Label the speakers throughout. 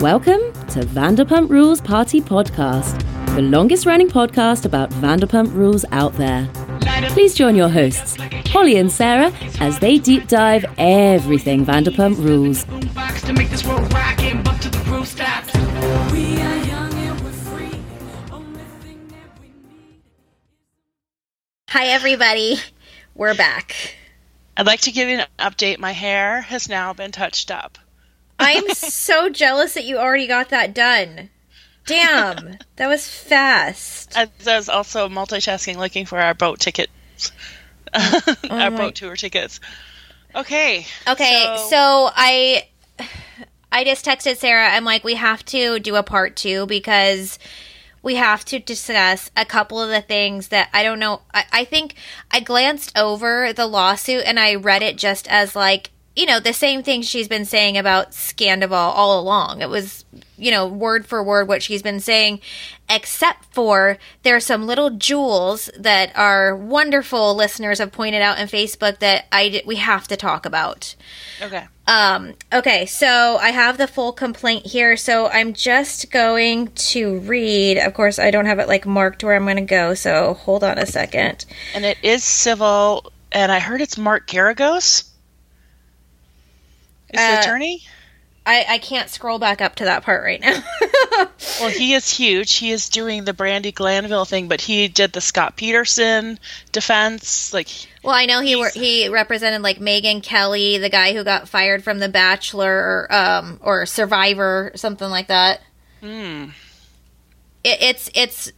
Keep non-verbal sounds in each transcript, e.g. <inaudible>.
Speaker 1: Welcome to Vanderpump Rules Party Podcast, the longest running podcast about Vanderpump Rules out there. Please join your hosts, Holly and Sarah, as they deep dive everything Vanderpump Rules.
Speaker 2: Hi, everybody. We're back.
Speaker 3: I'd like to give you an update. My hair has now been touched up.
Speaker 2: I'm so jealous that you already got that done. Damn, that was fast.
Speaker 3: I was also multitasking looking for our boat tickets, <laughs> our oh
Speaker 2: my-
Speaker 3: boat tour tickets. Okay.
Speaker 2: Okay,
Speaker 3: so-
Speaker 2: so I I just texted Sarah. I'm like, we have to do a part two because we have to discuss a couple of the things that I don't know. I, I think I glanced over the lawsuit and I read it just as like, you know, the same thing she's been saying about Scandoval all along. It was, you know, word for word what she's been saying, except for there are some little jewels that our wonderful listeners have pointed out in Facebook that I d- we have to talk about.
Speaker 3: Okay.
Speaker 2: Um, okay, so I have the full complaint here. So I'm just going to read. Of course, I don't have it like marked where I'm going to go. So hold on a second.
Speaker 3: And it is civil, and I heard it's Mark Geragos. Is
Speaker 2: Uh,
Speaker 3: the attorney?
Speaker 2: I, I can't scroll back up to that part right now. <laughs>
Speaker 3: Well, he is huge. He is doing the Brandi Glanville thing, but he did the Scott Peterson defense. Like,
Speaker 2: well, I know he were, he represented like Megan Kelly, the guy who got fired from The Bachelor, or, um, or Survivor, something like that.
Speaker 3: hmm.
Speaker 2: It, it's it's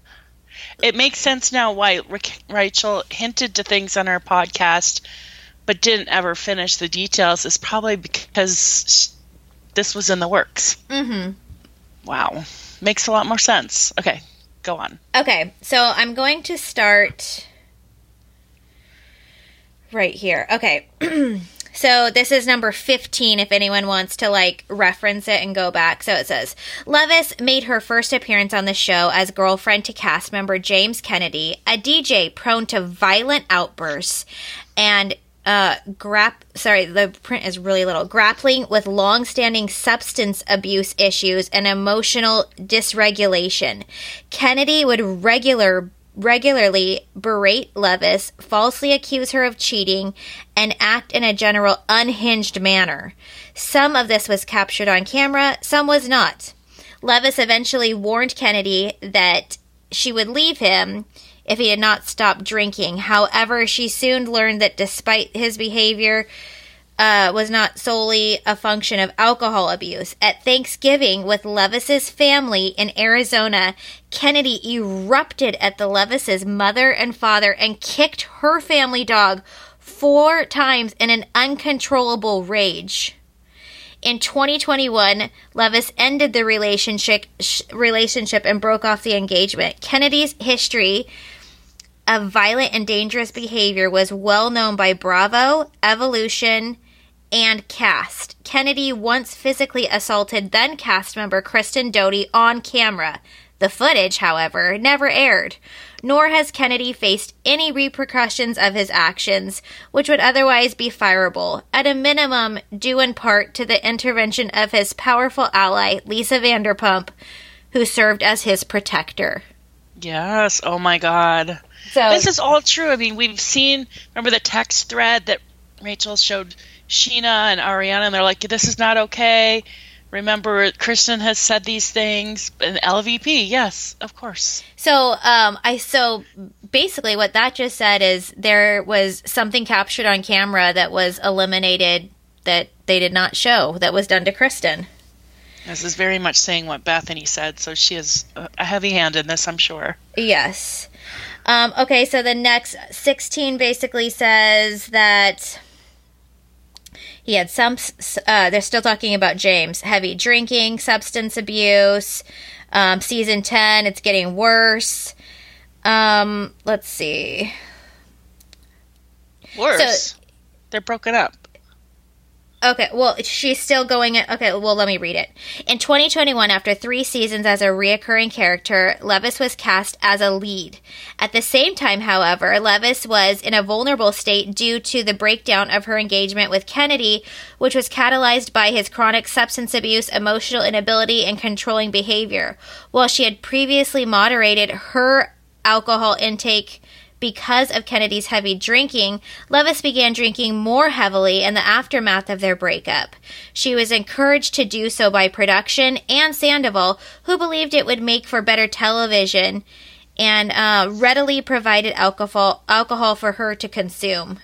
Speaker 3: It makes sense now why Rachel hinted to things on our podcast, but didn't ever finish the details. Is probably because this was in the works.
Speaker 2: mhm.
Speaker 3: Wow, makes a lot more sense. Okay, go on.
Speaker 2: Okay, so I'm going to start right here. Okay. <clears throat> So this is number 15 if anyone wants to like reference it and go back. So it says Leviss made her first appearance on the show as girlfriend to cast member James Kennedy, a DJ prone to violent outbursts and uh grap sorry the print is really little. Grappling with long-standing substance abuse issues and emotional dysregulation. Kennedy would regular regularly berate leviss falsely accuse her of cheating and act in a general unhinged manner. Some of this was captured on camera some was not. Leviss eventually warned kennedy that she would leave him if he had not stopped drinking. However, she soon learned that despite his behavior uh, was not solely a function of alcohol abuse. At Thanksgiving with Leviss's family in Arizona, Kennedy erupted at the Leviss's mother and father and kicked her family dog four times in an uncontrollable rage. In 2021, Leviss ended the relationship sh- relationship and broke off the engagement. Kennedy's history of violent and dangerous behavior was well known by Bravo, Evolution, and Cast. Kennedy once physically assaulted then cast member Kristen Doute on camera. The footage, however, never aired. Nor has Kennedy faced any repercussions of his actions, which would otherwise be fireable, at a minimum, due in part to the intervention of his powerful ally, Lisa Vanderpump, who served as his protector.
Speaker 3: Yes. Oh my God.
Speaker 2: So
Speaker 3: This is all true. I mean, we've seen. Remember the text thread that Rachel showed Scheana and Ariana, and they're like, "This is not okay." Remember, Kristen has said these things, and LVP. Yes, of course.
Speaker 2: So, um, I so basically what that just said is there was something captured on camera that was eliminated that they did not show that was done to Kristen.
Speaker 3: This is very much saying what Bethenny said, so she has a a heavy hand in this, I'm sure.
Speaker 2: Yes. Um, okay, so the next 16 basically says that he had some, uh, they're still talking about James, heavy drinking, substance abuse. Um, season 10, it's getting worse. Um, let's see.
Speaker 3: Worse. They're broken up.
Speaker 2: Okay, well, she's still going. Okay, well, let me read it. In 2021, after three seasons as a reoccurring character, Leviss was cast as a lead. At the same time, however, Leviss was in a vulnerable state due to the breakdown of her engagement with Kennedy, which was catalyzed by his chronic substance abuse, emotional inability, and controlling behavior. While she had previously moderated her alcohol intake because of Kennedy's heavy drinking, Leviss began drinking more heavily in the aftermath of their breakup. She was encouraged to do so by production and Sandoval, who believed it would make for better television and uh, readily provided alcohol, alcohol for her to consume.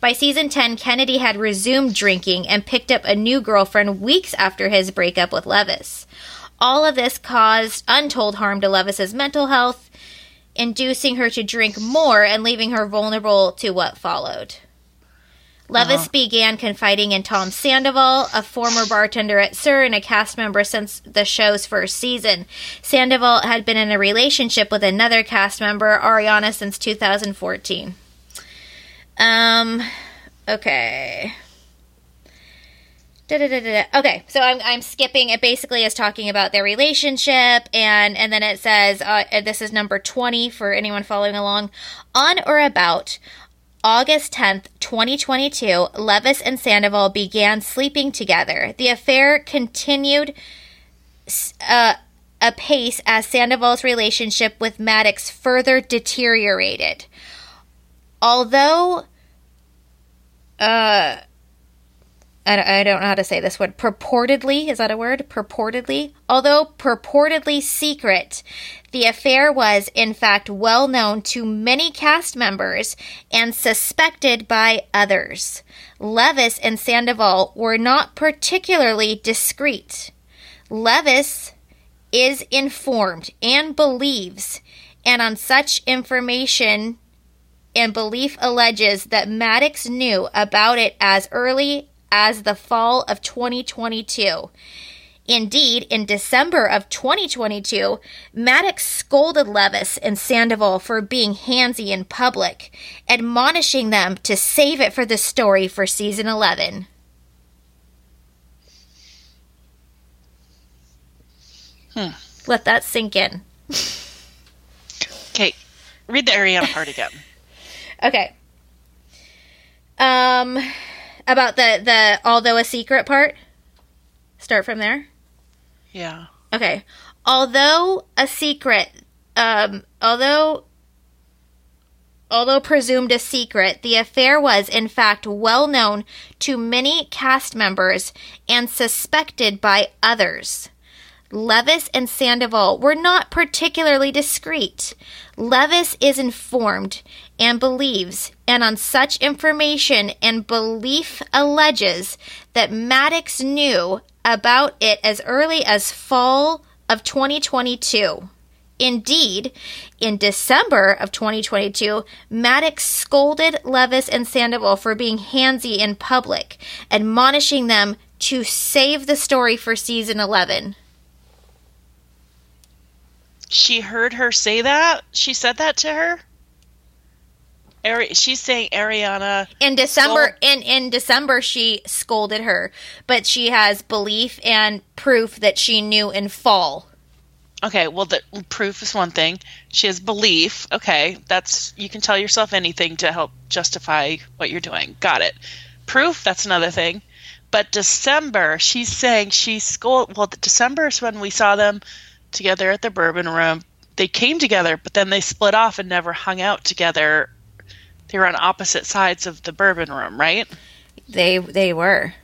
Speaker 2: By season 10, Kennedy had resumed drinking and picked up a new girlfriend weeks after his breakup with Leviss. All of this caused untold harm to Leviss's mental health inducing her to drink more and leaving her vulnerable to what followed. Leviss uh-huh. began confiding in Tom Sandoval, a former bartender at SUR and a cast member since the show's first season. Sandoval had been in a relationship with another cast member, Ariana, since 2014. Um, okay. Okay, so I'm, I'm skipping. It basically is talking about their relationship, and and then it says uh, this is number twenty for anyone following along. On or about August 10th, 2022, Leviss and Sandoval began sleeping together. The affair continued uh, apace as Sandoval's relationship with Madix further deteriorated. Although, uh, I don't know how to say this word, purportedly, is that a word? Purportedly? Although purportedly secret, the affair was, in fact, well known to many cast members and suspected by others. Leviss and Sandoval were not particularly discreet. Leviss is informed and believes, and on such information and belief alleges that Madix knew about it as early as the fall of 2022. Indeed, in December of 2022, Madix scolded Leviss and Sandoval for being handsy in public, admonishing them to save it for the story for season 11. Hmm. Let that sink in.
Speaker 3: okay, read the Ariana part <laughs> again.
Speaker 2: okay. Um about the the although a secret part. Start from there.
Speaker 3: Yeah.
Speaker 2: Okay. Although a secret, um, although although presumed a secret, the affair was in fact well known to many cast members and suspected by others. Leviss and Sandoval were not particularly discreet. Leviss is informed and believes, and on such information and belief alleges that Madix knew about it as early as fall of 2022. Indeed, in December of 2022, Madix scolded Leviss and Sandoval for being handsy in public, admonishing them to save the story for season 11
Speaker 3: she heard her say that? She said that to her? Ari- she's saying Ariana
Speaker 2: in December in in December she scolded her, but she has belief and proof that she knew in fall.
Speaker 3: Okay, well the proof is one thing. She has belief. Okay, that's you can tell yourself anything to help justify what you're doing. Got it. Proof, that's another thing. But December, she's saying she scold well December is when we saw them together at the bourbon room. They came together, but then they split off and never hung out together. They were on opposite sides of the bourbon room, right?
Speaker 2: They they were.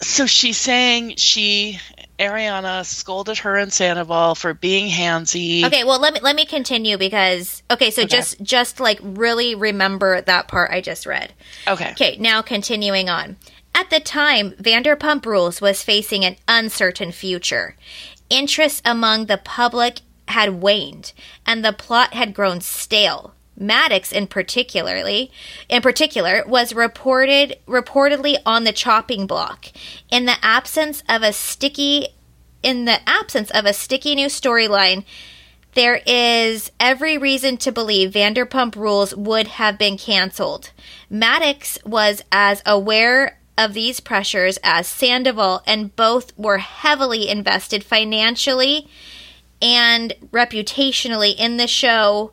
Speaker 3: So she's saying she Ariana scolded her and Sandoval for being handsy.
Speaker 2: Okay, well let me let me continue because okay, so okay. just just like really remember that part I just read.
Speaker 3: Okay.
Speaker 2: Okay, now continuing on. At the time, Vanderpump Rules was facing an uncertain future interest among the public had waned and the plot had grown stale. Madix in particularly in particular was reported reportedly on the chopping block in the absence of a sticky in the absence of a sticky new storyline there is every reason to believe Vanderpump Rules would have been canceled. Madix was as aware of these pressures as Sandoval, and both were heavily invested financially and reputationally in the show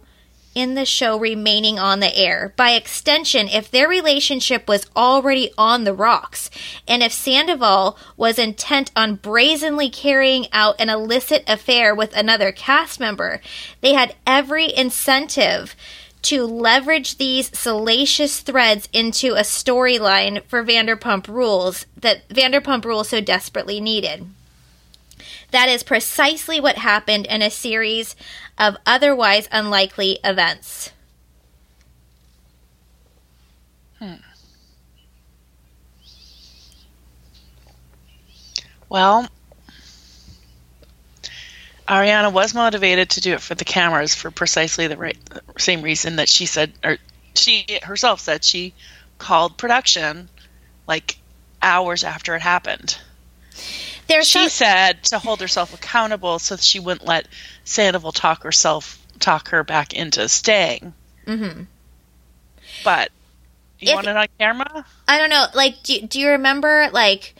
Speaker 2: in the show remaining on the air. By extension, if their relationship was already on the rocks, and if Sandoval was intent on brazenly carrying out an illicit affair with another cast member, they had every incentive to leverage these salacious threads into a storyline for Vanderpump Rules that Vanderpump Rules so desperately needed. That is precisely what happened in a series of otherwise unlikely events.
Speaker 3: Hmm. Well, Ariana was motivated to do it for the cameras for precisely the right, same reason that she said, or she herself said she called production like hours after it happened. There's she said to hold herself accountable so she wouldn't let Sandoval talk herself talk her back into staying. Mm-hmm. But you if, want it on camera?
Speaker 2: I don't know. Like, do do you remember like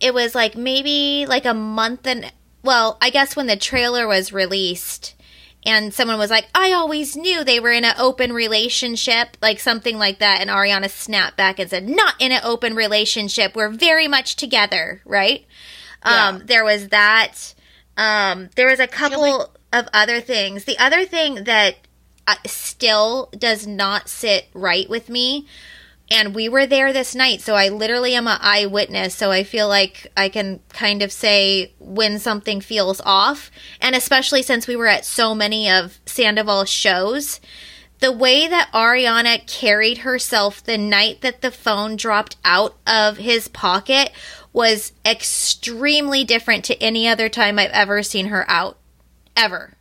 Speaker 2: it was like maybe like a month and well, I guess when the trailer was released and someone was like, I always knew they were in an open relationship, like something like that. And Ariana snapped back and said, Not in an open relationship. We're very much together, right? Yeah. Um, there was that. Um, there was a couple like- of other things. The other thing that uh, still does not sit right with me and we were there this night so i literally am an eyewitness. So i feel like i can kind of say when something feels off. And especially since we were at so many of sandoval's shows the way that ariana carried herself the night that the phone dropped out of his pocket was extremely different to any other time i've ever seen her out ever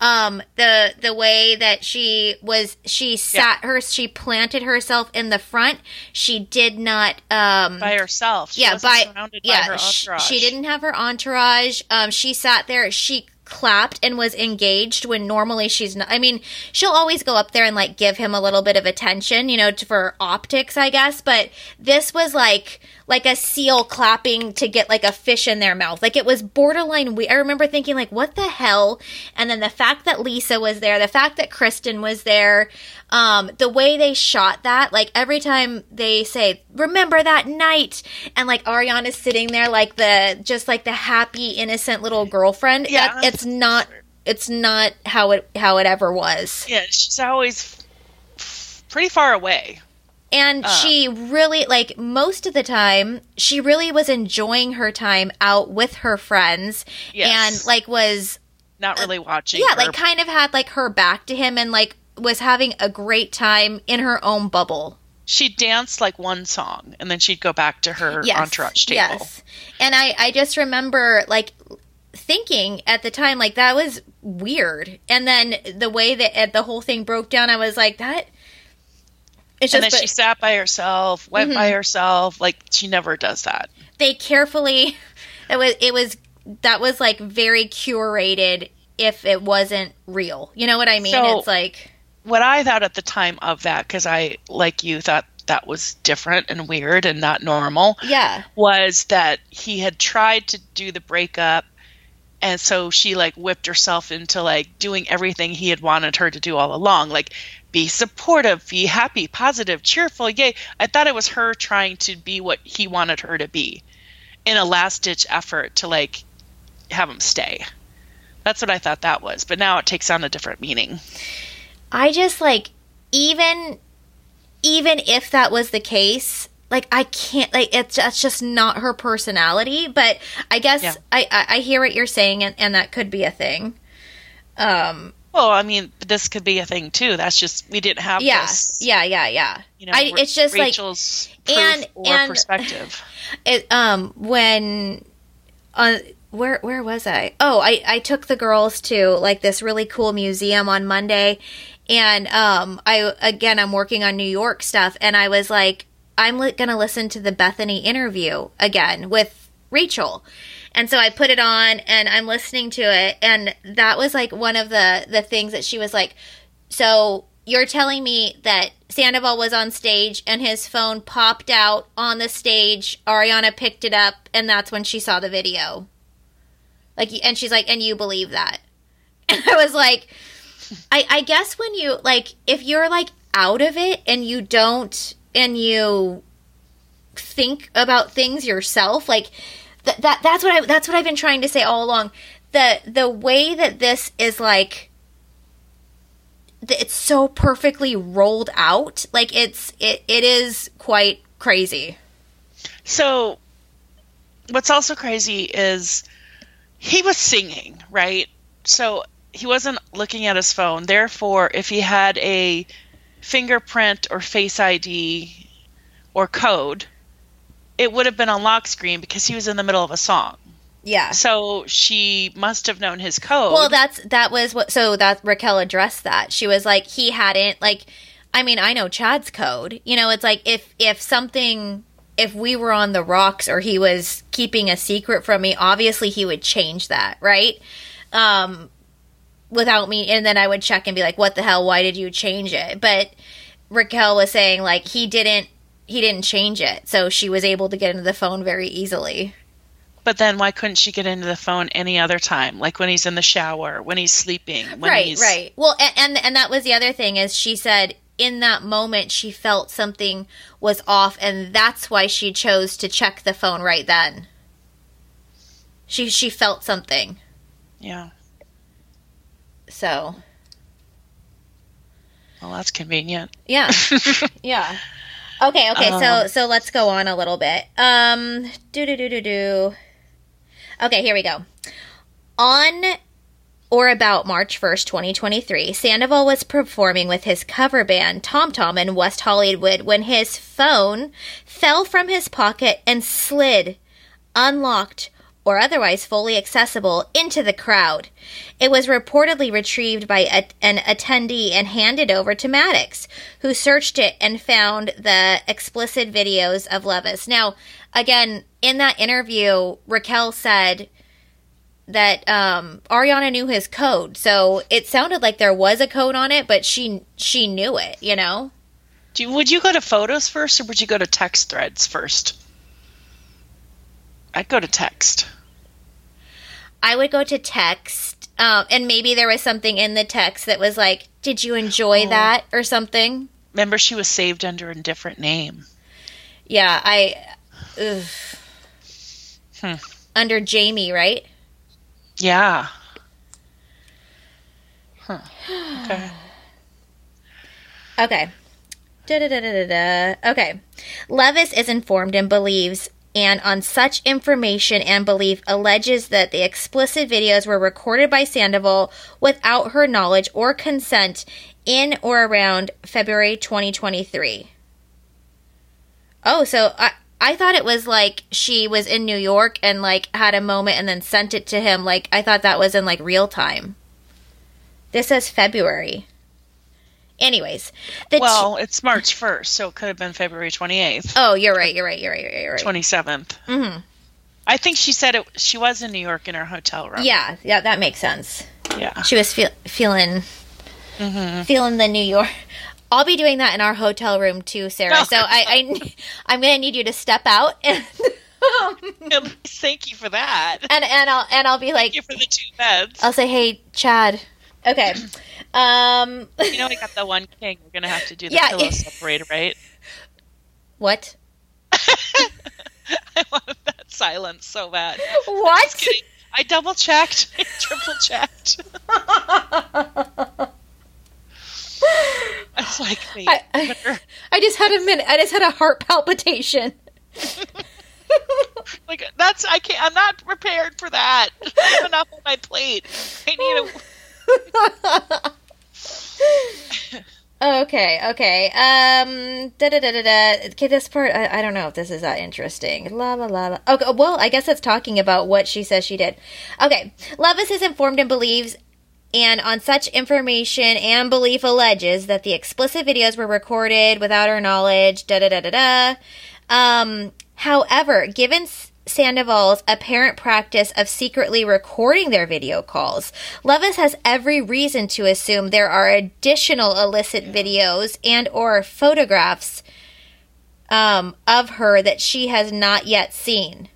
Speaker 2: um the the way that she was she sat yeah. her she planted herself in the front. She did not um
Speaker 3: by herself.
Speaker 2: She yeah by yeah by she, she, didn't have her entourage. Um she sat there. She clapped and was engaged when normally she's not. I mean, she'll always go up there and like give him a little bit of attention, you know, for optics, I guess. But this was like like a seal clapping to get like a fish in their mouth. Like it was borderline. We I remember thinking like, what the hell? And then the fact that Lisa was there, the fact that Kristen was there, um, the way they shot that, like every time they say, "Remember that night," and like Ariana's sitting there like the just like the happy innocent little girlfriend. Yeah, it's not. It's not how it how it ever was.
Speaker 3: Yeah, she's always pretty far away.
Speaker 2: And uh. she really, like, most of the time, she really was enjoying her time out with her friends. Yes. And, like, was.
Speaker 3: Not really watching.
Speaker 2: Yeah, like, kind of had, like, her back to him and, like, was having a great time in her own bubble.
Speaker 3: She danced like one song and then she'd go back to her yes, entourage table. Yes.
Speaker 2: And I, I just remember like thinking at the time like that was weird. And then the way that the whole thing broke down, I was like, that
Speaker 3: it's just, and then but, she sat by herself, went mm-hmm. by herself. Like she never does that.
Speaker 2: They carefully. <laughs> It was. It was. That was like very curated. If it wasn't real, you know what I mean? So, it's like
Speaker 3: what I thought at the time of that, because I, like you, thought that was different and weird and not normal.
Speaker 2: Yeah.
Speaker 3: Was that he had tried to do the breakup and so she like whipped herself into like doing everything he had wanted her to do all along like be supportive be happy positive cheerful yay i thought it was her trying to be what he wanted her to be in a last ditch effort to like have him stay that's what i thought that was but now it takes on a different meaning
Speaker 2: i just like even even if that was the case like I can't like it's that's just not her personality. But I guess yeah. I, I, I hear what you're saying, and, and that could be a thing. Um.
Speaker 3: Well, I mean, this could be a thing too. That's just we didn't have.
Speaker 2: Yeah,
Speaker 3: this,
Speaker 2: yeah, yeah, yeah. You know, I, it's just
Speaker 3: Rachel's
Speaker 2: like and and
Speaker 3: perspective. <sighs>
Speaker 2: It um when on. Uh, where where was I? Oh, I I took the girls to like this really cool museum on Monday, and um I again I'm working on New York stuff, and I was like, I'm li- to listen to the bethenny interview again with Rachel. And so I put it on and I'm listening to it and that was like one of the the things that she was like so you're telling me that Sandoval was on stage and his phone popped out on the stage. Ariana picked it up, and that's when she saw the video. Like, and she's like, and you believe that? <laughs> And I was like, I, I guess when you like, if you're like out of it and you don't, and you think about things yourself, like that, that that's what I that's what I've been trying to say all along. The the way that this is like it's so perfectly rolled out. Like it's it it is quite crazy.
Speaker 3: So what's also crazy is he was singing, right? So he wasn't looking at his phone. Therefore, if he had a fingerprint or face ID or code, it would have been on lock screen because he was in the middle of a song.
Speaker 2: Yeah.
Speaker 3: So she must have known his code.
Speaker 2: Well, that's that was what. So that Raquel addressed that. She was like, he hadn't like. I mean, I know Chad's code. You know, it's like if if something if we were on the rocks or he was keeping a secret from me, obviously he would change that, right? Um, without me, and then I would check and be like, "What the hell? Why did you change it?" But Raquel was saying like he didn't he didn't change it, so she was able to get into the phone very easily.
Speaker 3: But then why couldn't she get into the phone any other time, like when he's in the shower, when he's sleeping, when
Speaker 2: right,
Speaker 3: he's
Speaker 2: right. Well, and, and and that was the other thing is she said in that moment she felt something was off, and that's why she chose to check the phone right then. She she felt something.
Speaker 3: Yeah.
Speaker 2: So.
Speaker 3: Well, that's convenient.
Speaker 2: Yeah. <laughs> yeah. Okay, okay, so
Speaker 3: Um,
Speaker 2: so let's go on a little bit. Um do do do do do. Okay, here we go. On or about March 1st, 2023, Sandoval was performing with his cover band Tom Tom in West Hollywood when his phone fell from his pocket and slid, unlocked or otherwise fully accessible, into the crowd. It was reportedly retrieved by a, an attendee and handed over to Madix, who searched it and found the explicit videos of Leviss. Now, again, in that interview, Raquel said that um, Ariana knew his code, so it sounded like there was a code on it, but she she knew it. You know?
Speaker 3: You, would you go to photos first, or would you go to text threads first? I'd go to text.
Speaker 2: I would go to text, um, and maybe there was something in the text that was like, "Did you enjoy that?" or something.
Speaker 3: Remember, she was saved under a different name.
Speaker 2: Yeah, I.
Speaker 3: Hmm.
Speaker 2: Under Jamie, right?
Speaker 3: Yeah. Huh. Okay. <sighs>
Speaker 2: Okay. Da, da, da. Okay. Leviss is informed and believes, and on such information and belief, alleges that the explicit videos were recorded by Sandoval without her knowledge or consent in or around February 2023. Oh, so I. I thought it was like she was in New York and like had a moment and then sent it to him. Like I thought that was in like real time. This says February. Anyways, the
Speaker 3: Well, it's March 1st, so it could have been February 28th,
Speaker 2: Oh, you're right. You're right. You're right. You're right.
Speaker 3: 27th.
Speaker 2: Mm-hmm.
Speaker 3: I think she said it. She was in New York in her hotel room.
Speaker 2: Yeah, yeah, that makes sense.
Speaker 3: Yeah.
Speaker 2: She was feel, feeling feeling the New York. I'll be doing that in our hotel room too, Sarah. So I, I <laughs> I'm gonna need you to step out and <laughs>
Speaker 3: Thank you for that.
Speaker 2: and and I'll and I'll be like,
Speaker 3: Thank you for the two beds.
Speaker 2: I'll say, hey, Chad. Okay. Um.
Speaker 3: you know, I got the one king. We're gonna have to do the
Speaker 2: Yeah.
Speaker 3: pillow <laughs> separator, right?
Speaker 2: What? <laughs>
Speaker 3: I wanted that silence so bad.
Speaker 2: What?
Speaker 3: I double checked, <laughs> triple checked. It's like, wait,
Speaker 2: I, I, I just had a minute. I just had a heart palpitation.
Speaker 3: like that's I can't. I'm not prepared for that. I have enough on my plate. I need a.
Speaker 2: Okay, okay. Um, da da da da da. Okay, this part, I, I don't know if this is that interesting. La la la la. Okay, well, I guess it's talking about what she says she did. Okay, Leviss is informed and believes, and on such information and belief alleges that the explicit videos were recorded without her knowledge. Da da da da da. Um, however, given Sandoval's apparent practice of secretly recording their video calls, Leviss has every reason to assume there are additional illicit videos and or photographs um, of her that she has not yet seen.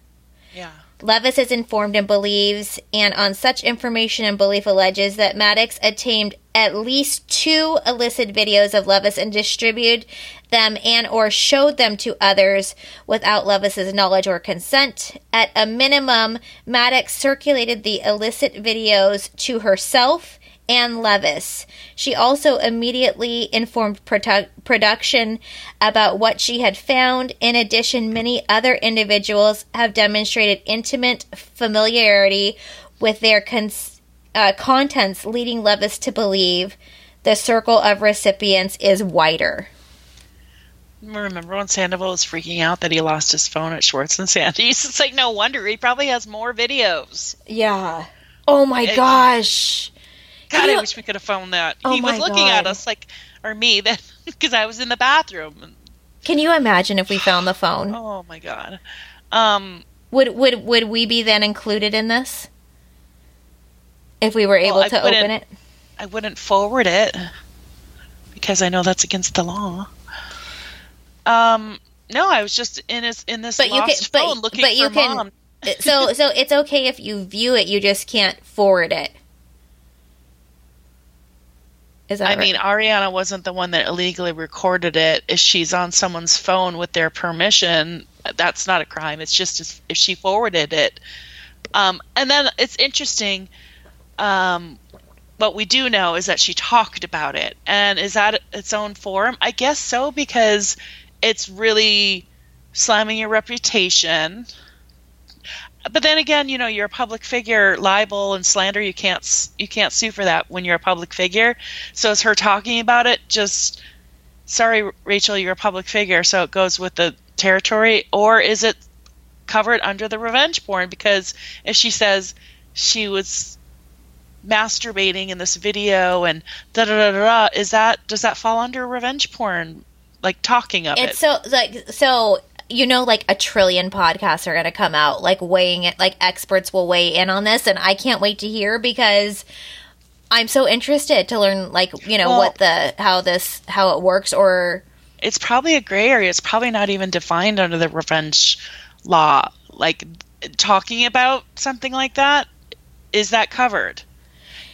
Speaker 3: Yeah.
Speaker 2: Leviss is informed and believes, and on such information and belief alleges that Madix obtained at least two illicit videos of Leviss and distributed them and or showed them to others without Leviss's knowledge or consent. At a minimum, Madix circulated the illicit videos to herself and Leviss. She also immediately informed produ- production about what she had found. In addition, many other individuals have demonstrated intimate familiarity with their cons- uh, contents, leading Leviss to believe the circle of recipients is wider.
Speaker 3: Remember when Sandoval was freaking out that he lost his phone at Schwartz and Sandy's? <laughs> It's like no wonder he probably has more videos.
Speaker 2: Yeah. Oh my
Speaker 3: It-
Speaker 2: gosh.
Speaker 3: God,
Speaker 2: You-
Speaker 3: I wish we could have phoned that.
Speaker 2: Oh
Speaker 3: he was looking at us like, or me, that <laughs> because I was in the bathroom.
Speaker 2: Can you imagine if we found the phone? <sighs>
Speaker 3: Oh my God. Um,
Speaker 2: Would would would we be then included in this? If we were able
Speaker 3: Well,
Speaker 2: to open it?
Speaker 3: I wouldn't forward it because I know that's against the law. Um, no, I was just in his in this
Speaker 2: But you
Speaker 3: lost
Speaker 2: can- but-
Speaker 3: phone looking
Speaker 2: but you
Speaker 3: for
Speaker 2: can-
Speaker 3: mom.
Speaker 2: so <laughs> so it's okay if you view it, you just can't forward it. Is that
Speaker 3: I
Speaker 2: right?
Speaker 3: mean, Ariana wasn't the one that illegally recorded it. If she's on someone's phone with their permission, that's not a crime. It's just if, if she forwarded it. Um, and then it's interesting. Um, what we do know is that she talked about it, and is that its own form? I guess so because it's really slamming your reputation. But then again, you know, you're a public figure. Libel and slander, you can't you can't sue for that when you're a public figure. So is her talking about it just sorry, Rachel, you're a public figure, so it goes with the territory, or is it covered under the revenge porn? Because if she says she was masturbating in this video and da da da, da is that does that fall under revenge porn? Like talking of
Speaker 2: it's
Speaker 3: it?
Speaker 2: so like so you know like a trillion podcasts are going to come out like weighing it like experts will weigh in on this and I can't wait to hear because I'm so interested to learn like you know
Speaker 3: Well-
Speaker 2: what the how this how it works or
Speaker 3: it's probably a gray area. It's probably not even defined under the revenge law. Like talking about something like that, is that covered?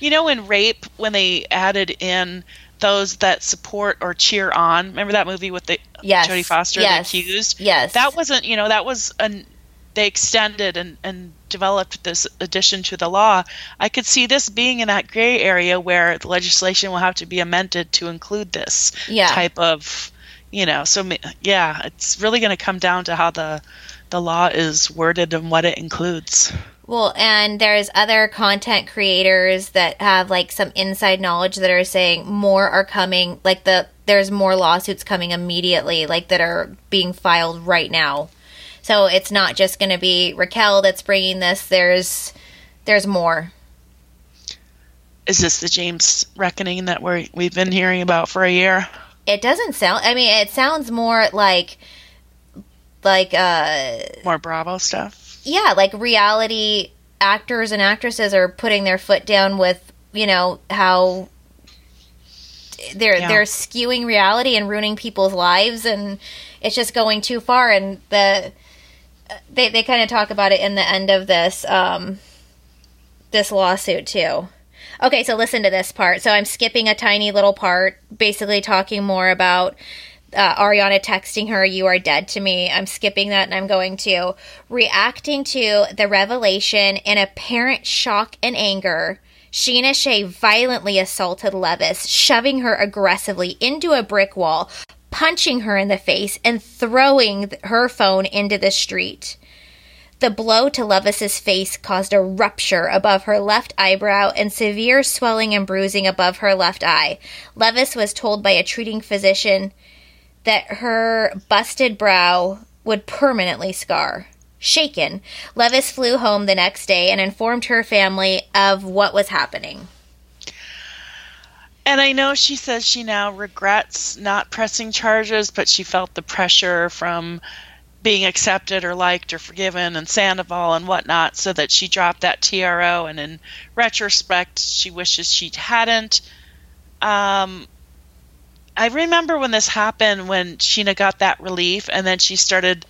Speaker 3: You know, in rape, when they added in those that support or cheer on, remember that movie with the
Speaker 2: Yes,
Speaker 3: Jodie Foster,
Speaker 2: yes,
Speaker 3: the accused?
Speaker 2: yes.
Speaker 3: That wasn't, you know, that was an they extended and, and developed this addition to the law. I could see this being in that gray area where the legislation will have to be amended to include this
Speaker 2: Yeah.
Speaker 3: type of, you know. So yeah, it's really going to come down to how the the law is worded and what it includes.
Speaker 2: Well, and there's other content creators that have like some inside knowledge that are saying more are coming. Like the there's more lawsuits coming immediately, like that are being filed right now. So it's not just going to be Raquel that's bringing this. There's there's more.
Speaker 3: Is this the James reckoning that we we've been hearing about for a year?
Speaker 2: It doesn't sound. I mean, it sounds more like like uh
Speaker 3: More Bravo stuff.
Speaker 2: Yeah, like reality actors and actresses are putting their foot down with, you know, how they're
Speaker 3: Yeah.
Speaker 2: they're skewing reality and ruining people's lives and it's just going too far and the they they kind of talk about it in the end of this um this lawsuit too. Okay, so listen to this part. So I'm skipping a tiny little part, basically talking more about uh, Ariana texting her, You are dead to me. I'm skipping that and I'm going to reacting to the revelation in apparent shock and anger. Scheana Shay violently assaulted Leviss, shoving her aggressively into a brick wall, punching her in the face, and throwing th- her phone into the street. The blow to Leviss's face caused a rupture above her left eyebrow and severe swelling and bruising above her left eye. Leviss was told by a treating physician that her busted brow would permanently scar. Shaken, Leviss flew home the next day and informed her family of what was happening.
Speaker 3: And I know she says she now regrets not pressing charges, but she felt the pressure from being accepted or liked or forgiven and Sandoval and whatnot, so that she dropped that TRO. And in retrospect, she wishes she hadn't. Um, I remember when this happened, when Scheana got that relief, and then she started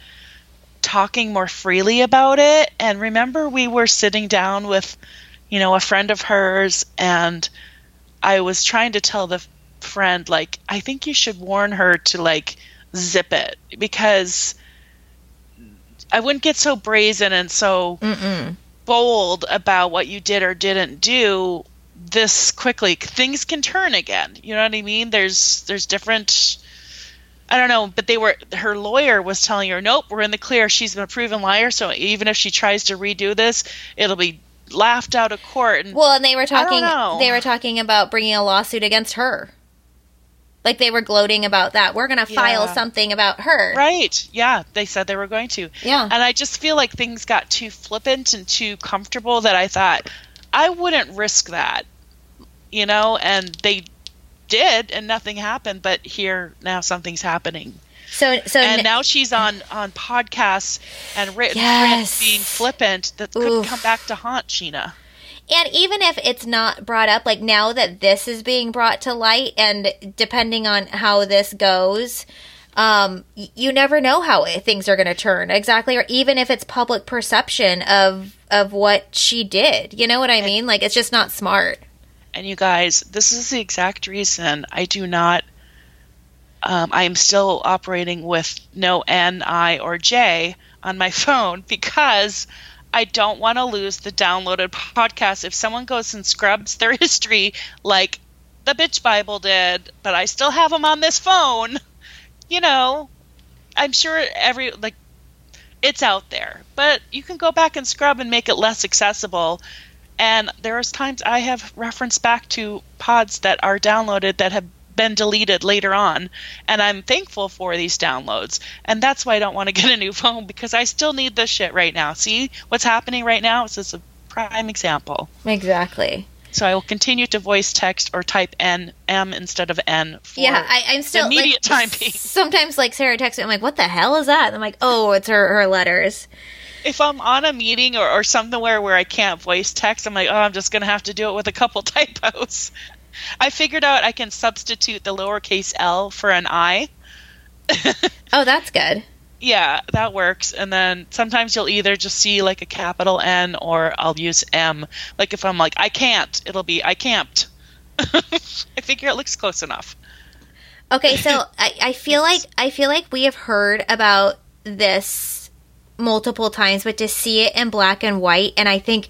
Speaker 3: talking more freely about it. And remember, we were sitting down with, you know, a friend of hers, and I was trying to tell the friend, like, I think you should warn her to, like, zip it because I wouldn't get so brazen and so
Speaker 2: Mm-mm.
Speaker 3: bold about what you did or didn't do this quickly. Things can turn again. You know what I mean? There's there's different I don't know, but they were her lawyer was telling her, "Nope, we're in the clear. She's been a proven liar, so even if she tries to redo this, it'll be laughed out of court." And
Speaker 2: Well, and they were talking. They were talking about bringing a lawsuit against her. Like they were gloating about that. We're going to file
Speaker 3: Yeah.
Speaker 2: something about her.
Speaker 3: Right. Yeah, they said they were going to.
Speaker 2: Yeah.
Speaker 3: And I just feel like things got too flippant and too comfortable that I thought I wouldn't risk that. You know, and they did and nothing happened, but here now something's happening.
Speaker 2: So, so
Speaker 3: And now she's on on podcasts and written
Speaker 2: Yes.
Speaker 3: being flippant that could come back to haunt Scheana.
Speaker 2: And even if it's not brought up, like now that this is being brought to light, and depending on how this goes, um, y- you never know how things are going to turn exactly, or even if it's public perception of of what she did. You know what I mean? Like it's just not smart.
Speaker 3: And you guys, this is the exact reason I do not. Um, I am still operating with no N, I, or J on my <laughs> phone because I don't want to lose the downloaded podcast. If someone goes and scrubs their <laughs> history like the Bitch Bible did, but I still have them on this phone, <laughs> you know, I'm sure every, like, it's out there. But you can go back and scrub and make it less accessible. And there's times I have referenced back to pods that are downloaded that have been deleted later on. And I'm thankful for these downloads. And that's why I don't want to <laughs> get a new phone because I still need this shit right now. See what's happening right now? This is a prime example.
Speaker 2: Exactly.
Speaker 3: So I will continue to voice text or type N M instead of N for
Speaker 2: Yeah, I, I'm still
Speaker 3: immediate
Speaker 2: like,
Speaker 3: time being. <laughs>
Speaker 2: Sometimes, like Sarah texts me, I'm like, "What the hell is that?" And I'm like, "Oh, it's her her letters."
Speaker 3: if I'm on a meeting or, or somewhere where I can't voice text, I'm like, oh, I'm just going to have to do it with a couple <laughs> typos. I figured out I can substitute the lowercase l for an I. <laughs>
Speaker 2: Oh, that's good.
Speaker 3: Yeah, that works. And then sometimes you'll either just see like a capital N or I'll use M. Like if I'm like, I can't, it'll be, I can't. <laughs> I figure it looks close enough.
Speaker 2: Okay, so <laughs> I, I feel like I feel like we have heard about this multiple times, but to see it in black and white, and I think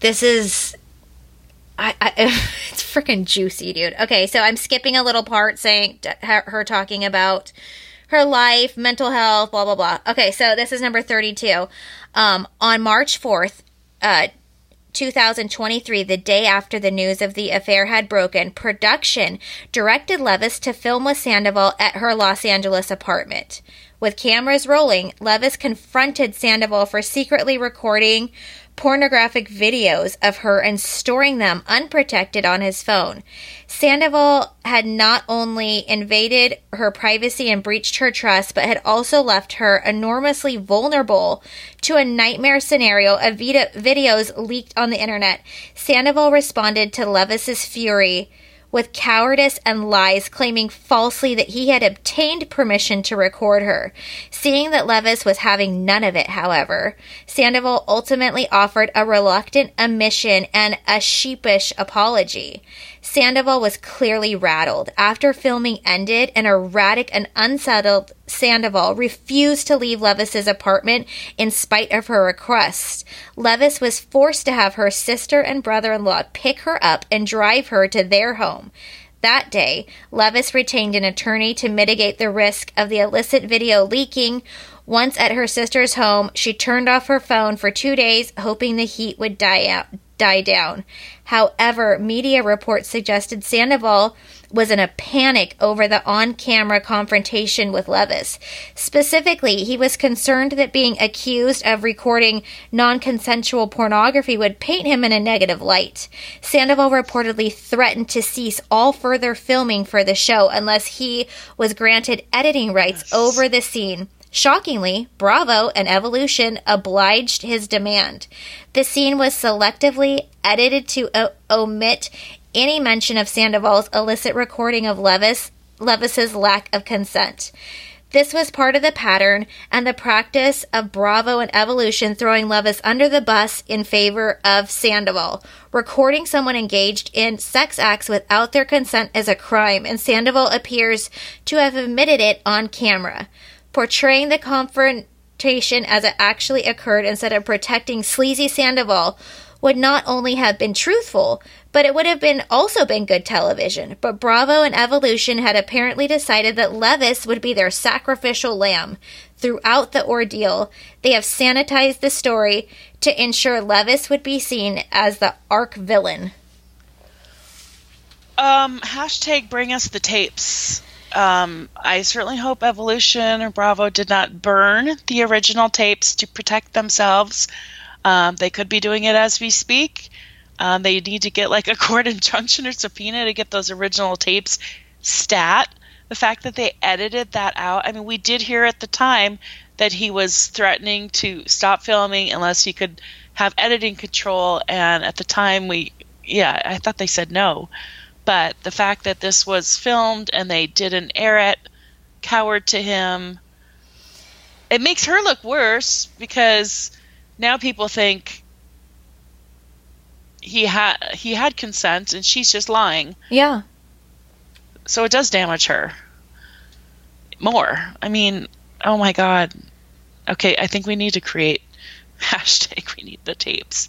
Speaker 2: this is, I, I <laughs> it's freaking juicy, dude. Okay, so I'm skipping a little part saying her, her talking about her life, mental health, blah blah blah. Okay, so this is number thirty-two. Um, on March fourth, uh, 2023, the day after the news of the affair had broken, production directed Leviss to film with Sandoval at her Los Angeles apartment. With cameras rolling, Leviss confronted Sandoval for secretly recording pornographic videos of her and storing them unprotected on his phone. Sandoval had not only invaded her privacy and breached her trust, but had also left her enormously vulnerable to a nightmare scenario of vide- videos leaked on the internet. Sandoval responded to Leviss's fury with cowardice and lies, claiming falsely that he had obtained permission to record her. Seeing that Leviss was having none of it, however, Sandoval ultimately offered a reluctant admission and a sheepish apology. Sandoval was clearly rattled. After filming ended, an erratic and unsettled Sandoval refused to leave Leviss's apartment in spite of her request. Leviss was forced to have her sister and brother-in-law pick her up and drive her to their home. That day, Leviss retained an attorney to mitigate the risk of the illicit video leaking. Once at her sister's home, she turned off her phone for two days, hoping the heat would die out, die down. However, media reports suggested Sandoval was in a panic over the on camera confrontation with Leviss. Specifically, he was concerned that being accused of recording non consensual pornography would paint him in a negative light. Sandoval reportedly threatened to cease all further filming for the show unless he was granted editing rights over the scene Shockingly, Bravo and Evolution obliged his demand. The scene was selectively edited to o- omit any mention of Sandoval's illicit recording of Leviss Leviss's lack of consent. This was part of the pattern and the practice of Bravo and Evolution throwing Leviss under the bus in favor of Sandoval. Recording someone engaged in sex acts without their consent is a crime, and Sandoval appears to have admitted it on camera. Portraying the confrontation as it actually occurred instead of protecting sleazy Sandoval would not only have been truthful, but it would have been also been good television. But Bravo and Evolution had apparently decided that Leviss would be their sacrificial lamb. Throughout the ordeal, they have sanitized the story to ensure Leviss would be seen as the arc villain.
Speaker 3: Um, hashtag bring us the tapes. Um, I certainly hope Evolution or Bravo did not burn the original tapes to protect themselves. Um, they could be doing it as we speak. Um, they need to get like a <laughs> court injunction or subpoena to get those original tapes stat. The fact that they edited that out, I mean, we did hear at the time that he was threatening to stop filming unless he could have editing control. And at the time, we, yeah, I thought they said no. But the fact that this was filmed and they didn't air it, coward to him, it makes her look worse because now people think he had he had consent and she's just lying.
Speaker 2: Yeah.
Speaker 3: So it does damage her more. I mean, oh my god. Okay, I think we need to create <laughs> hashtag we need the tapes.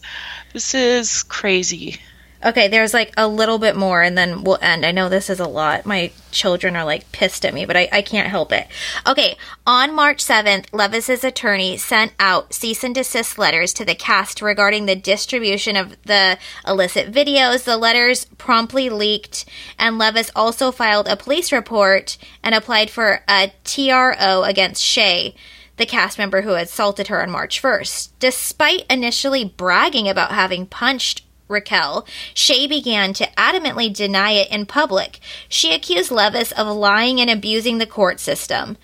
Speaker 3: This is crazy.
Speaker 2: Okay, there's like a little bit more and then we'll end. I know this is a lot. My children are like pissed at me, but I, I can't help it. Okay, on March 7th, Leviss's attorney sent out cease and desist letters to the cast regarding the distribution of the illicit videos. The letters promptly leaked, and Leviss also filed a police report and applied for a TRO against Shay the cast member who assaulted her on March 1st. Despite initially bragging about having punched Raquel, Shay began to adamantly deny it in public. She accused Leviss of lying and abusing the court system.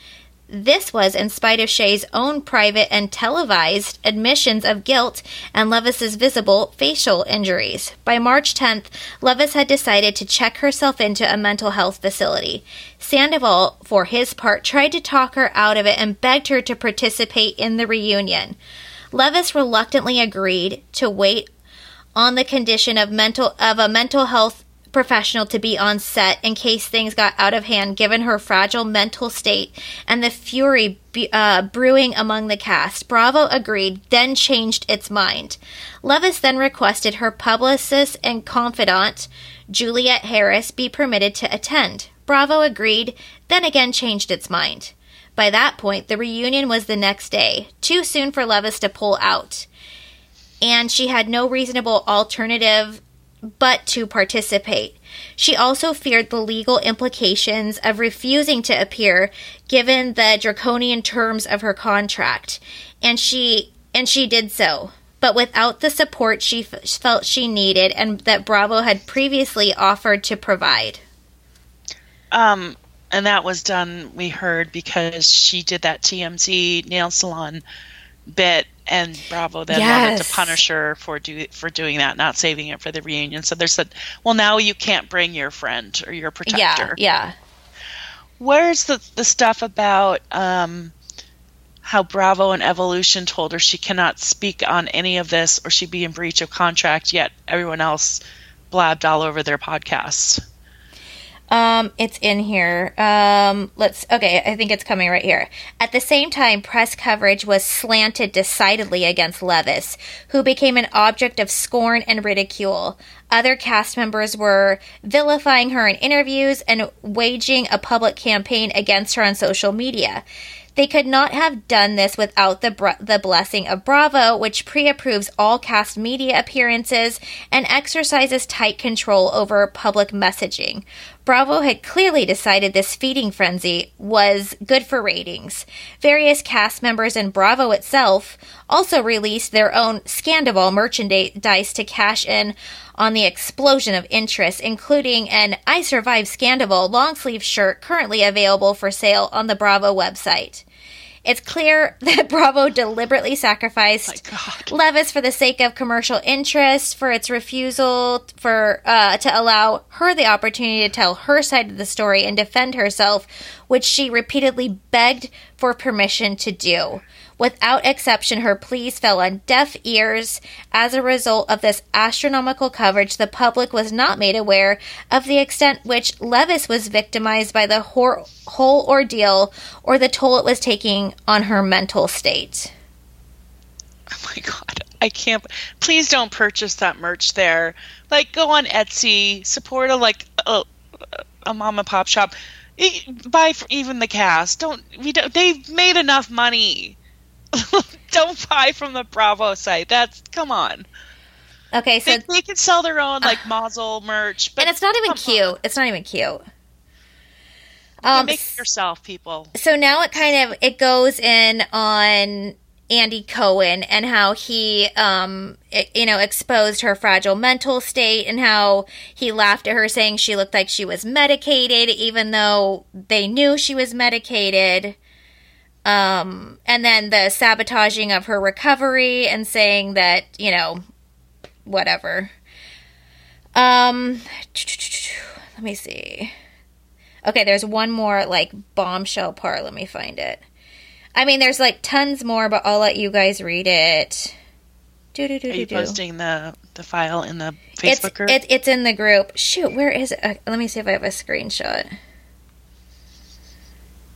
Speaker 2: This was in spite of Shay's own private and televised admissions of guilt and Leviss's visible facial injuries. By March 10th, Leviss had decided to check herself into a mental health facility. Sandoval, for his part, tried to talk her out of it and begged her to participate in the reunion. Leviss reluctantly agreed to wait on the condition of mental of a mental health professional to be on set in case things got out of hand given her fragile mental state and the fury be, uh, brewing among the cast. Bravo agreed, then changed its mind. Leviss then requested her publicist and confidant, Juliet Harris, be permitted to attend. Bravo agreed, then again changed its mind. By that point, the reunion was the next day, too soon for Leviss to pull out and she had no reasonable alternative but to participate. She also feared the legal implications of refusing to appear given the draconian terms of her contract, and she and she did so, but without the support she f- felt she needed and that Bravo had previously offered to provide.
Speaker 3: Um and that was done we heard because she did that TMZ nail salon bit and Bravo then yes. wanted to punish her for do for doing that, not saving it for the reunion. So they said, "Well, now you can't bring your friend or your protector."
Speaker 2: Yeah, yeah.
Speaker 3: Where's the the stuff about um, how Bravo and Evolution told her she cannot speak on any of this or she'd be in breach of contract? Yet everyone else blabbed all over their podcasts.
Speaker 2: Um, it's in here. Um, let's, okay, I think it's coming right here. At the same time, press coverage was slanted decidedly against Leviss, who became an object of scorn and ridicule. Other cast members were vilifying her in interviews and waging a public campaign against her on social media. They could not have done this without the, br- the blessing of Bravo, which pre approves all cast media appearances and exercises tight control over public messaging. Bravo had clearly decided this feeding frenzy was good for ratings. Various cast members and Bravo itself also released their own Scandoval merchandise to cash in on the explosion of interest, including an I Survived Scandoval long sleeve shirt currently available for sale on the Bravo website. It's clear <laughs> that Bravo deliberately sacrificed Leviss for the sake of commercial interest, for its refusal for uh, to allow her the opportunity to tell her side of the story and defend herself, which she repeatedly begged for permission to do. Without exception, her pleas fell on deaf ears. As a result of this astronomical coverage, the public was not made aware of the extent which Leviss was victimized by the whole ordeal or the toll it was taking on her mental state.
Speaker 3: Oh my god, I can't. Please don't purchase that merch there. Like, go on Etsy, support a like a, a mom and pop shop. Buy even the cast. Don't we? Don't, they've made enough money. <laughs> don't buy from the Bravo site. That's come on.
Speaker 2: Okay, so
Speaker 3: They, they can sell their own like <sighs> Mazel merch, but
Speaker 2: and it's not even cute.
Speaker 3: on.
Speaker 2: It's not even cute. Um,
Speaker 3: make it yourself, people.
Speaker 2: so now it kind of it goes in on Andy Cohen and how he um it, you know exposed her fragile mental state and how he laughed at her saying she looked like she was medicated even though they knew she was medicated um and then the sabotaging of her recovery and saying that you know whatever um let me see Okay, there's one more like bombshell part. Let me find it. I mean, there's like tons more, but I'll let you guys read it. Do do do
Speaker 3: Are you posting the the file in the
Speaker 2: It's
Speaker 3: Facebook group?
Speaker 2: it, it's in the group. Shoot, where is it? Uh, let me see if I have a screenshot.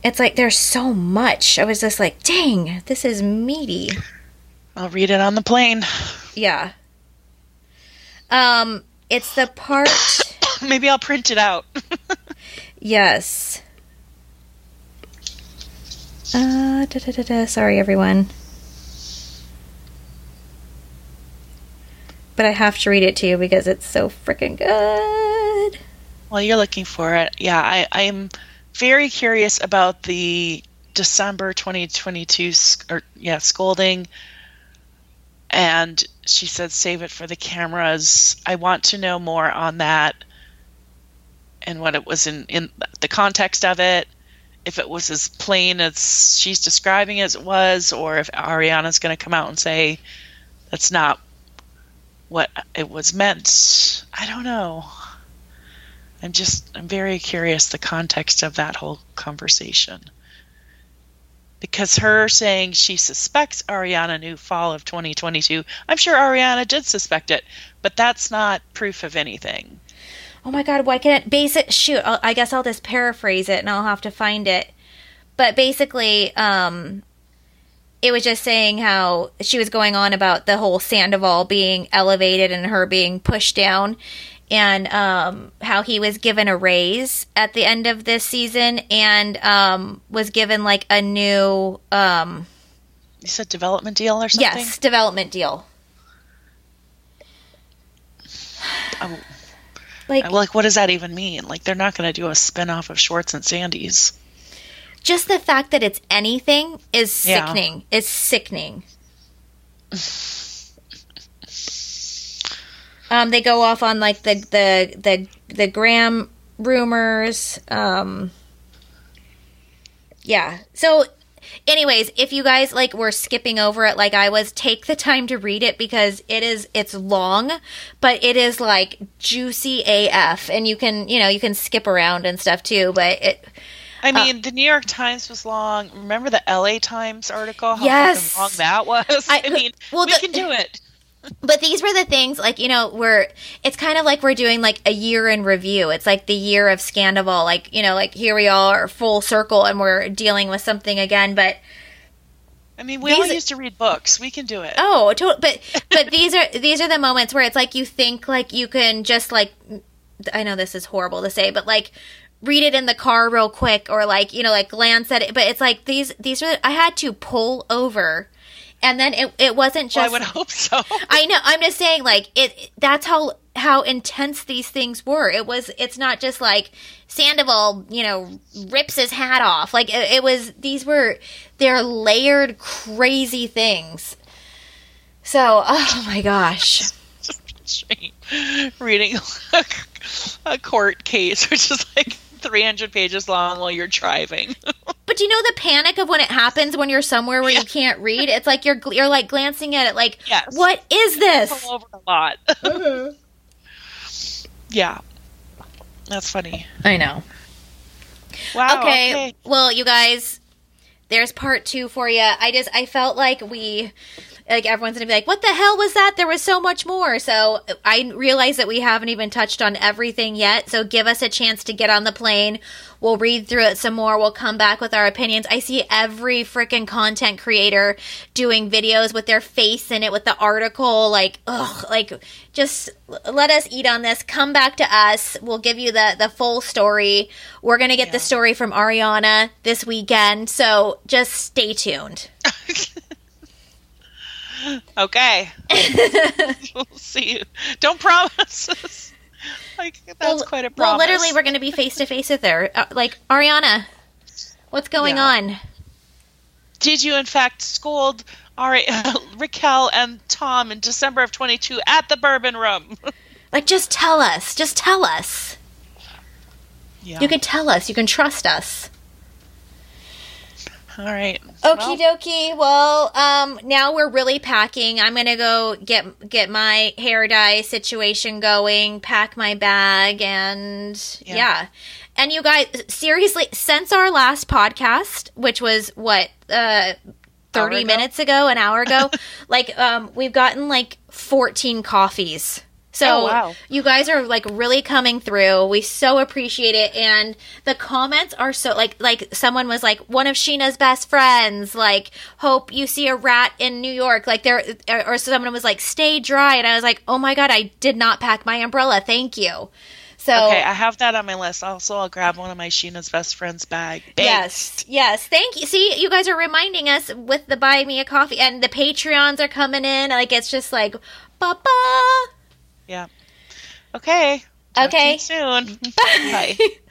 Speaker 2: It's like there's so much. I was just like, dang, this is meaty.
Speaker 3: I'll read it on the plane.
Speaker 2: Yeah. Um, it's the part. <coughs>
Speaker 3: Maybe I'll print it out. <laughs>
Speaker 2: Yes. Uh, da, da, da, da. Sorry, everyone. But I have to read it to you because it's so freaking good.
Speaker 3: While you're looking for it, yeah, I, I'm very curious about the December 2022 or yeah scolding. And she said, "Save it for the cameras." I want to know more on that and what it was in in the context of it. If it was as plain as she's describing as it was, or if Ariana's going to come out and say that's not what it was meant. I don't know. I'm just I'm very curious the context of that whole conversation. Because her saying she suspects Ariana knew fall of 2022, I'm sure Ariana did suspect it, but that's not proof of anything.
Speaker 2: Oh my god, why can't it base it? Shoot, I'll, I guess I'll just paraphrase it and I'll have to find it. But basically, um, it was just saying how she was going on about the whole Sandoval being elevated and her being pushed down, and um, how he was given a raise at the end of this season and um, was given like a new um,
Speaker 3: You said development deal or something?
Speaker 2: yes development deal.
Speaker 3: Oh,
Speaker 2: Like
Speaker 3: like what does that even mean? Like they're not going to do a spin-off of Schwartz and Sandy's.
Speaker 2: just the fact that it's anything is
Speaker 3: Yeah.
Speaker 2: sickening. Is sickening. <laughs> um, they go off on like the the the the Graham rumors. Um, yeah. So, anyways, if you guys like were skipping over it like I was, take the time to read it because it is it's long, but it is like juicy AF, and you can you know you can skip around and stuff too. But it
Speaker 3: I mean, the New York Times was long. Remember the LA Times article? How
Speaker 2: Yes.
Speaker 3: long that was.
Speaker 2: I- <laughs>
Speaker 3: I, mean,
Speaker 2: well,
Speaker 3: we
Speaker 2: the-
Speaker 3: can do it.
Speaker 2: But these were the things like you know we're it's kind of like we're doing like a year in review. It's like the year of Scandoval. Like you know like here we are full circle and we're dealing with something again. But
Speaker 3: I mean, we all used to read books. We can do it.
Speaker 2: oh, to- but <laughs> but these are these are the moments where it's like you think like you can just like I know this is horrible to say, but like read it in the car real quick or like you know like glance at it. But it's like these these are I had to pull over. And then it, it wasn't
Speaker 3: Well,
Speaker 2: just
Speaker 3: I would hope so. <laughs>
Speaker 2: I know. I'm just saying, like it. That's how how intense these things were. It was. It's not just like Sandoval, you know, rips his hat off. Like it, it was. These were. They're layered, crazy things. So, oh my gosh. <laughs>
Speaker 3: Reading <laughs> a court case, which is like 300 pages long while you're driving. <laughs>
Speaker 2: But do you know the panic of when it happens when you're somewhere where
Speaker 3: Yeah.
Speaker 2: you can't read? It's like you're you're like glancing at it like,
Speaker 3: Yes.
Speaker 2: what is this?
Speaker 3: All over a lot. <laughs>
Speaker 2: Mm-hmm.
Speaker 3: yeah. That's funny.
Speaker 2: I know.
Speaker 3: Wow.
Speaker 2: okay.
Speaker 3: Okay.
Speaker 2: Well, you guys, there's part two for you. I just I felt like we like everyone's gonna be like, what the hell was that? There was so much more. So I realize that we haven't even touched on everything yet. So give us a chance to get on the plane. We'll read through it some more. We'll come back with our opinions. I see every freaking content creator doing videos with their face in it with the article. Like, ugh, like just let us eat on this. Come back to us. We'll give you the the full story. We're gonna get the story from Ariana this weekend. So just stay tuned. <laughs>
Speaker 3: Okay. <laughs> we'll see you. Don't promise. <laughs> like that's
Speaker 2: well,
Speaker 3: quite a
Speaker 2: well, literally, we're going to be face to face with her. Uh, like Ariana, what's going
Speaker 3: Yeah.
Speaker 2: on?
Speaker 3: Did you in fact scold Ari, <laughs> Raquel and Tom in December of 22 at the Bourbon Room?
Speaker 2: Like, just tell us. Just tell us.
Speaker 3: yeah.
Speaker 2: You can tell us. You can trust us.
Speaker 3: All right.
Speaker 2: Okie dokie. Well, um, now we're really packing. I'm gonna go get get my hair dye situation going, pack my bag, and yeah.
Speaker 3: Yeah.
Speaker 2: And you guys, seriously, since our last podcast, which was what uh, thirty
Speaker 3: ago?
Speaker 2: minutes ago, an hour ago, <laughs> like um, we've gotten like fourteen coffees. So
Speaker 3: Oh, wow.
Speaker 2: you guys are like really coming through. We so appreciate it, and the comments are so like like someone was like one of Scheana's best friends. Like hope you see a rat in New York. Like there, or someone was like stay dry, and I was like oh my god, I did not pack my umbrella. Thank you. So
Speaker 3: Okay, I have that on my list. Also, I'll grab one of my Scheana's best friends bag.
Speaker 2: Yes, yes. Thank you. See, you guys are reminding us with the buy me a coffee and the Patreons are coming in. Like it's just like, ba ba.
Speaker 3: Yeah. Okay. Talk to
Speaker 2: Okay.
Speaker 3: you soon. <laughs> Bye. Bye. <laughs>